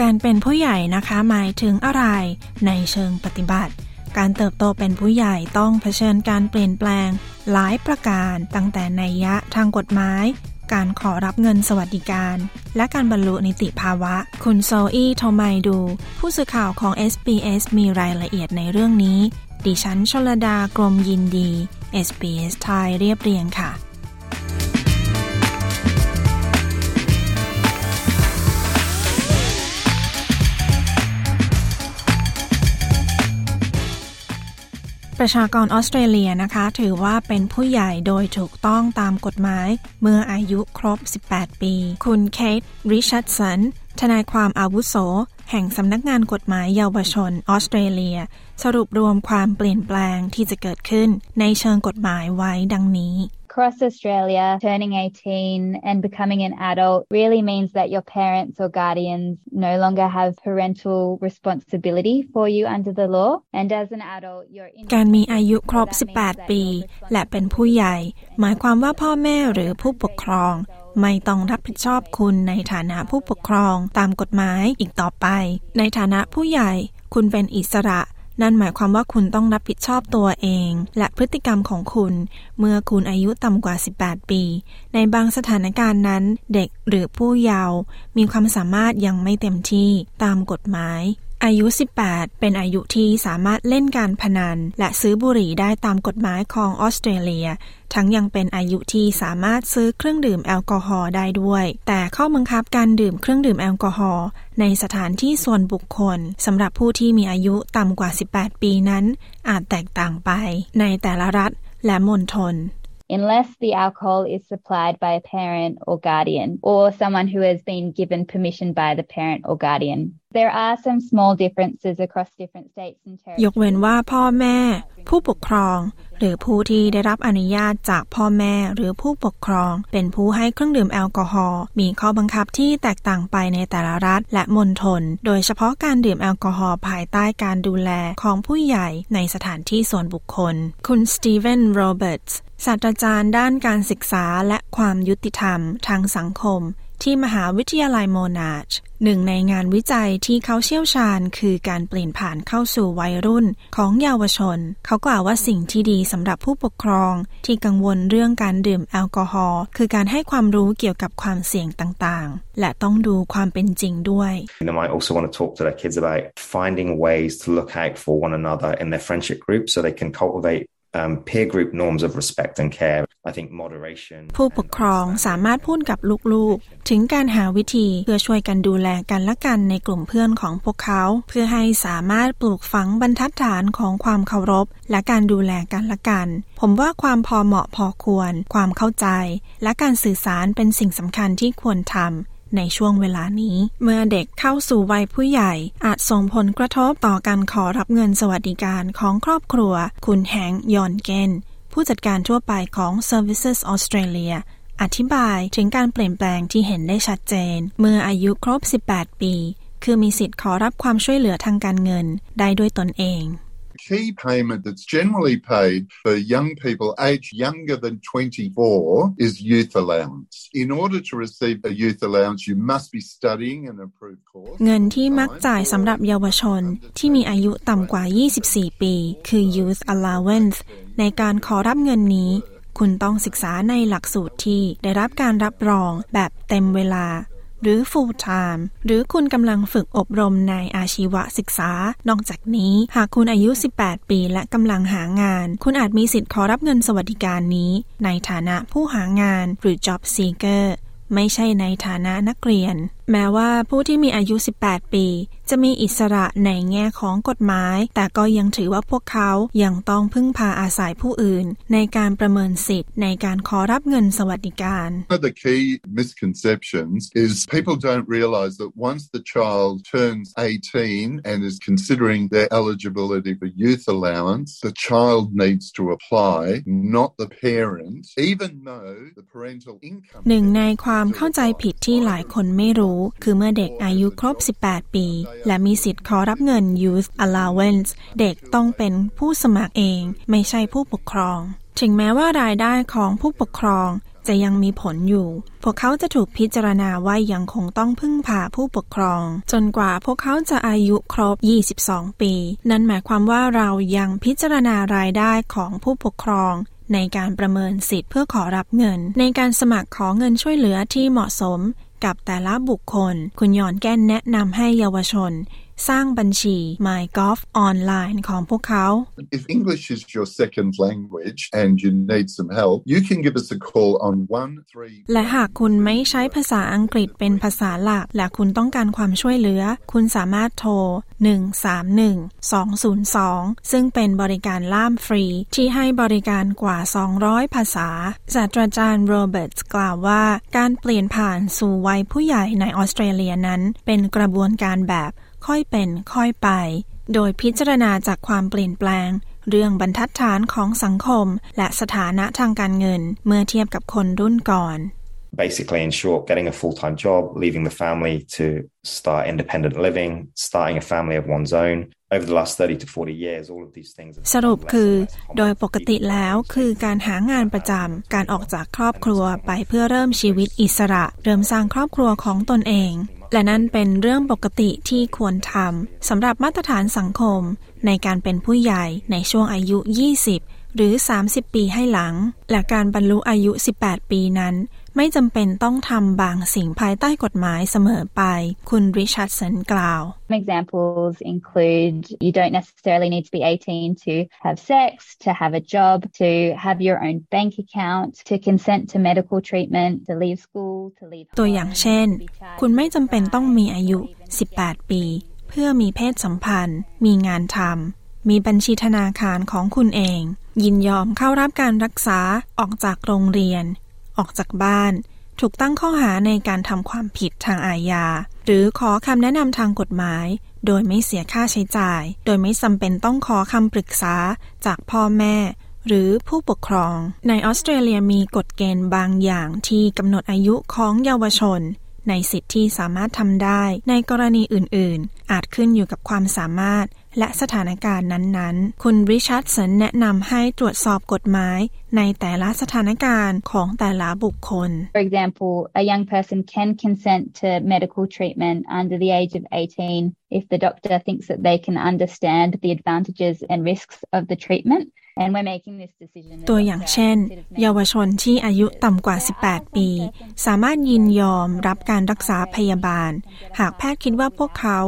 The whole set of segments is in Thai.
การเป็นผู้ใหญ่นะคะหมายถึงอะไรในเชิงปฏิบัติ การเติบโตเป็นผู้ใหญ่ต้องเผชิญการเปลี่ยนแปลง หลายประการตั้งแต่ในยะทางกฎหมาย การขอรับเงินสวัสดิการ และการบรรลุนิติภาวะ คุณโซอี้โทไมดู ผู้สื่อข่าวของ SBS มีรายละเอียดในเรื่องนี้ ดิฉันชลดากรมยินดี SBS ไทยเรียบเรียงค่ะ ประชากรออสเตรเลียนะคะ ถือว่าเป็นผู้ใหญ่โดยถูกต้องตามกฎหมาย เมื่ออายุครบ 18 ปี คุณเคทริชาร์ดสัน ทนายความอาวุโส แห่งสำนักงานกฎหมายเยาวชนออสเตรเลีย สรุปรวมความเปลี่ยนแปลงที่จะเกิดขึ้นในเชิงกฎหมายไว้ดังนี้ across Australia, turning 18 and becoming an adult really means that your parents or guardians no longer have parental responsibility for you under the law. And as an adult, you're in การมีอายุครบ 18 ปี และเป็นผู้ใหญ่ หมายความว่าพ่อแม่หรือผู้ปกครองไม่ต้องรับผิดชอบคุณในฐานะผู้ปกครองตามกฎหมายอีกต่อไป ในฐานะผู้ใหญ่ คุณเป็นอิสระ นั่นหมายความว่าคุณต้องรับผิดชอบตัวเอง และพฤติกรรมของคุณ เมื่อคุณอายุต่ำกว่า 18 ปี ในบางสถานการณ์นั้น เด็กหรือผู้เยาว์มีความสามารถยังไม่เต็มที่ตามกฎหมาย อายุ 18 เป็นอายุที่สามารถเล่นการพนัน และซื้อบุหรี่ได้ตามกฎหมายของออสเตรเลีย ทั้งยังเป็นอายุที่สามารถซื้อเครื่องดื่มแอลกอฮอล์ได้ด้วย แต่ข้อบังคับการดื่มเครื่องดื่มแอลกอฮอล์ในสถานที่ส่วนบุคคลสำหรับผู้ที่มีอายุต่ำกว่า 18 ปีนั้น อาจแตกต่างไป ในแต่ละรัฐและมณฑล unless the alcohol is supplied by a parent or guardian or someone who has been given permission by the parent or guardian. There are some small differences across different states and territories. ยกเว้นว่าพ่อแม่ ผู้ปกครอง หรือผู้ที่ได้รับอนุญาตจากพ่อแม่หรือผู้ปกครอง เป็นผู้ให้เครื่องดื่มแอลกอฮอล์มีข้อบังคับที่แตกต่างไปในแต่ละรัฐและมณฑลโดยเฉพาะการดื่มแอลกอฮอล์ภายใต้การดูแลของผู้ใหญ่ในสถานที่ส่วนบุคคล คุณสตีเวนโรเบิร์ตส์ศาสตราจารย์ด้านการศึกษาและความยุติธรรมทางสังคม ที่มหาวิทยาลัยโมนาชหนึ่งในงานวิจัยที่เขาเชี่ยวชาญคือการเปลี่ยนผ่านเข้าสู่วัยรุ่นของเยาวชน เขากล่าวว่าสิ่งที่ดีสำหรับผู้ปกครอง ที่กังวลเรื่องการดื่มแอลกอฮอล์คือการให้ความรู้เกี่ยวกับความเสี่ยงต่างๆ และต้องดูความเป็นจริงด้วย They might also want to talk to their kids about finding ways to look out for one another in their friendship group so they can cultivate peer group norms of respect and care. I think moderation. ผู้ปกครองสามารถพูดกับลูกๆ ถึงการหาวิธีเพื่อช่วยกันดูแลกันและกันในกลุ่มเพื่อนของพวกเขา เพื่อให้สามารถปลูกฝังบรรทัดฐานของความเคารพ และการดูแลกันและกัน ผมว่าความพอเหมาะพอควร ความเข้าใจ และการสื่อสารเป็นสิ่งสำคัญที่ควรทำ ในช่วงเวลานี้ เมื่อเด็กเข้าสู่วัยผู้ใหญ่ อาจส่งผลกระทบต่อการขอรับเงินสวัสดิการของครอบครัว คุณแฮงยอนเกนผู้จัดการทั่วไปของ Services Australia อธิบายถึงการเปลี่ยนแปลงที่เห็นได้ชัดเจน เมื่ออายุครบ 18 ปี คือมีสิทธิ์ขอรับความช่วยเหลือทางการเงินได้ด้วยตนเอง key payment that's generally paid for young people aged younger than 24 is youth allowance. In order to receive a youth allowance, you must be studying an approved course. เงินที่มักจ่ายสำหรับเยาวชนที่มีอายุต่ำกว่า 24 ปี คือ youth allowance ในการขอรับเงินนี้ คุณต้องศึกษาในหลักสูตรที่ได้รับการรับรองแบบเต็มเวลา หรือ full time หรือคุณกำลังฝึกอบรมในอาชีวศึกษา นอกจากนี้ หากคุณอายุ 18 ปีและกำลังหางาน คุณอาจมีสิทธิ์ขอรับเงินสวัสดิการนี้ ในฐานะผู้หางานหรือ job seeker ไม่ใช่ในฐานะนักเรียน แม้ว่าผู้ที่มีอายุ 18 ปี จะมีอิสระในแง่ของกฎหมาย แต่ก็ยังถือว่าพวกเขายังต้องพึ่งพาอาศัยผู้อื่น ในการประเมินสิทธิ์ในการขอรับเงินสวัสดิการ One of the key misconceptions is people don't realize that once the child turns 18 and is considering their eligibility for youth allowance, the child needs to apply, not the parent, even though the parental income หนึ่งในความเข้าใจผิดที่หลายคนไม่รู้ คือเมื่อเด็กอายุครบ 18 ปีและมีสิทธิ์ขอรับเงิน Youth Allowance เด็กต้องเป็นผู้สมัครเอง ไม่ใช่ผู้ปกครอง ถึงแม้ว่ารายได้ของผู้ปกครองจะยังมีผลอยู่ พวกเขาจะถูกพิจารณาว่ายังคงต้องพึ่งพาผู้ปกครอง จนกว่าพวกเขาจะอายุครบ 22 ปี นั่นหมายความว่าเรายังพิจารณารายได้ของผู้ปกครองในการประเมินสิทธิ์เพื่อขอรับเงิน ในการสมัครขอเงินช่วยเหลือที่เหมาะสม กับแต่ละบุคคล คุณยอนแก้นแนะนำให้เยาวชนสร้างบัญชี MyGolf ออนไลน์ของพวกเขา If English is your second language and you need some help, you can give us a call on 1และหากคุณไม่ใช้ภาษาอังกฤษเป็นภาษาหลัก และคุณต้องการความช่วยเหลือ คุณสามารถโทร 131 202 ซึ่งเป็นบริการล่ามฟรี ที่ให้บริการกว่า 200 ภาษา ศาสตราจารย์โรเบิร์ตกล่าวว่า การเปลี่ยนผ่านสู่วัยผู้ใหญ่ในออสเตรเลียนั้น เป็นกระบวนการแบบ ค่อยเป็นค่อยไป โดยพิจารณาจากความเปลี่ยนแปลง เรื่องบรรทัดฐานของสังคม และสถานะทางการเงินเมื่อเทียบกับคนรุ่นก่อน basically, in short, getting a full time job, leaving the family to start independent living, starting a family of one's own. Over the last 30 to 40 years, all of these things. have สรุป become คือ less and less common. โดยปกติแล้วคือการหางานประจำ การออกจากครอบครัวไปเพื่อเริ่มชีวิตอิสระ เริ่มสร้างครอบครัวของตนเอง และนั่นเป็นเรื่องปกติที่ควรทำสำหรับมาตรฐานสังคม ในการเป็นผู้ใหญ่ในช่วงอายุ 20 หรือ 30 ปีให้หลัง และการบรรลุอายุ 18 ปีนั้น ไม่จำเป็นต้องทำบางสิ่งภายใต้กฎหมายเสมอไป คุณริชาร์ดสันกล่าว examples include you don't necessarily need to be 18 to have sex, to have a job, to have your own bank account, to consent to medical treatment, to leave school. ตัวอย่างเช่น คุณไม่จำเป็นต้องมีอายุ 18 ปี เพื่อมีเพศสัมพันธ์ มีงานทำ มีบัญชีธนาคารของคุณเอง ยินยอมเข้ารับการรักษา ออกจากโรงเรียน ออกจากบ้าน ถูกตั้งข้อหาในการทำความผิดทางอาญา หรือขอคำแนะนำทางกฎหมาย โดยไม่เสียค่าใช้จ่าย โดยไม่จำเป็นต้องขอคำปรึกษาจากพ่อแม่ หรือผู้ปกครอง ในออสเตรเลียมีกฎเกณฑ์บางอย่างที่กำหนดอายุของเยาวชน ในสิทธิที่สามารถทำได้ ในกรณีอื่น ๆ อาจขึ้นอยู่กับความสามารถและสถานการณ์นั้นๆ คุณริชาร์ดสันแนะนำให้ตรวจสอบกฎหมายในแต่ละสถานการณ์ของแต่ละบุคคล For example, a young person can consent to medical treatment under the age of 18 if the doctor thinks that they can understand the advantages and risks of the treatment. And we're making this decision. the ตัวอย่าง doctor เช่น considers making เยาวชนที่อายุต่ำกว่า 18 ปี สามารถยินยอมรับการรักษาพยาบาล หากแพทย์คิดว่าพวกเขา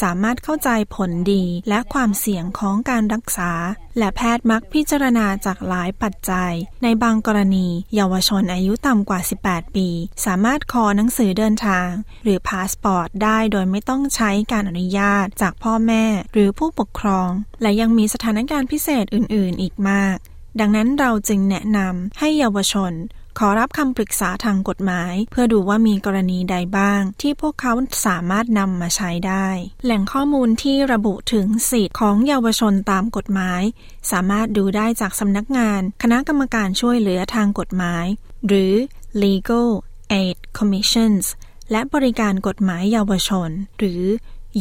สามารถเข้าใจผลดีและความเสี่ยงของการรักษา และแพทย์มักพิจารณาจากหลายปัจจัย ในบางกรณี เยาวชนอายุต่ำกว่า 18 ปี สามารถขอหนังสือเดินทาง หรือพาสปอร์ตได้โดยไม่ต้องใช้การอนุญาตจากพ่อแม่ หรือผู้ปกครอง และยังมีสถานการณ์พิเศษอื่น ๆ อีกมาก ดังนั้นเราจึงแนะนำให้เยาวชน ขอรับคำปรึกษาทางกฎหมาย เพื่อดูว่ามีกรณีใดบ้าง ที่พวกเขาสามารถนำมาใช้ได้ แหล่งข้อมูลที่ระบุถึงสิทธิ์ของเยาวชนตามกฎหมาย สามารถดูได้จากสำนักงาน คณะกรรมการช่วยเหลือทางกฎหมาย หรือ Legal Aid Commissions และบริการกฎหมายเยาวชน หรือ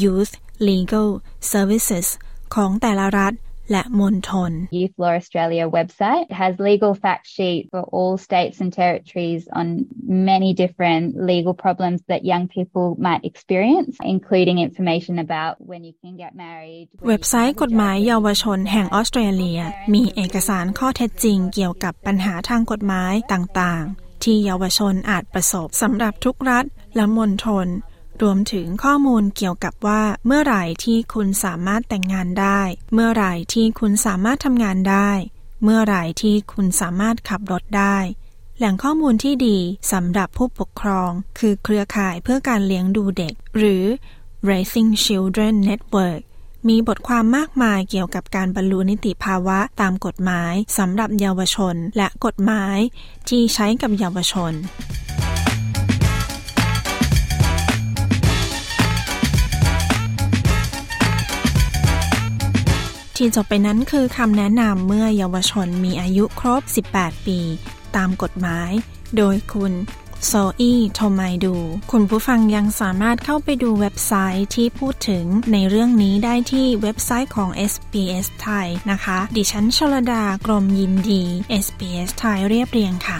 Youth Legal Services ของแต่ละรัฐ และมณฑล Youth Law Australia website It has legal fact sheet for all states and territories on many different legal problems that young people might experience, including information about when you can get married. when you เว็บ can ไซต์ have a กฎหมาย job, เยาวชนแห่งออสเตรเลีย มีเอกสารข้อเท็จจริงเกี่ยวกับปัญหาทางกฎหมายต่างๆ ที่เยาวชนอาจประสบสำหรับทุกรัฐและมณฑล รวมถึงข้อมูลเกี่ยวกับว่าเมื่อไหร่ที่คุณสามารถแต่งงานได้ เมื่อไหร่ที่คุณสามารถทำงานได้ เมื่อไหร่ที่คุณสามารถขับรถได้ แหล่งข้อมูลที่ดีสำหรับผู้ปกครอง คือเครือข่ายเพื่อการเลี้ยงดูเด็ก หรือ Raising Children Network มีบทความมากมายเกี่ยวกับการบรรลุนิติภาวะตามกฎหมายสำหรับเยาวชน และกฎหมายที่ใช้กับเยาวชน ที่จบไปนั้นคือคำแนะนำเมื่อเยาวชนมีอายุครบ 18 ปี ตามกฎหมาย โดยคุณโซอีโทไมดู คุณผู้ฟังยังสามารถเข้าไปดูเว็บไซต์ที่พูดถึงในเรื่องนี้ได้ที่เว็บไซต์ของ SBS ไทยนะคะ ดิฉันชลดากรมยินดี SBS ไทยเรียบเรียงค่ะ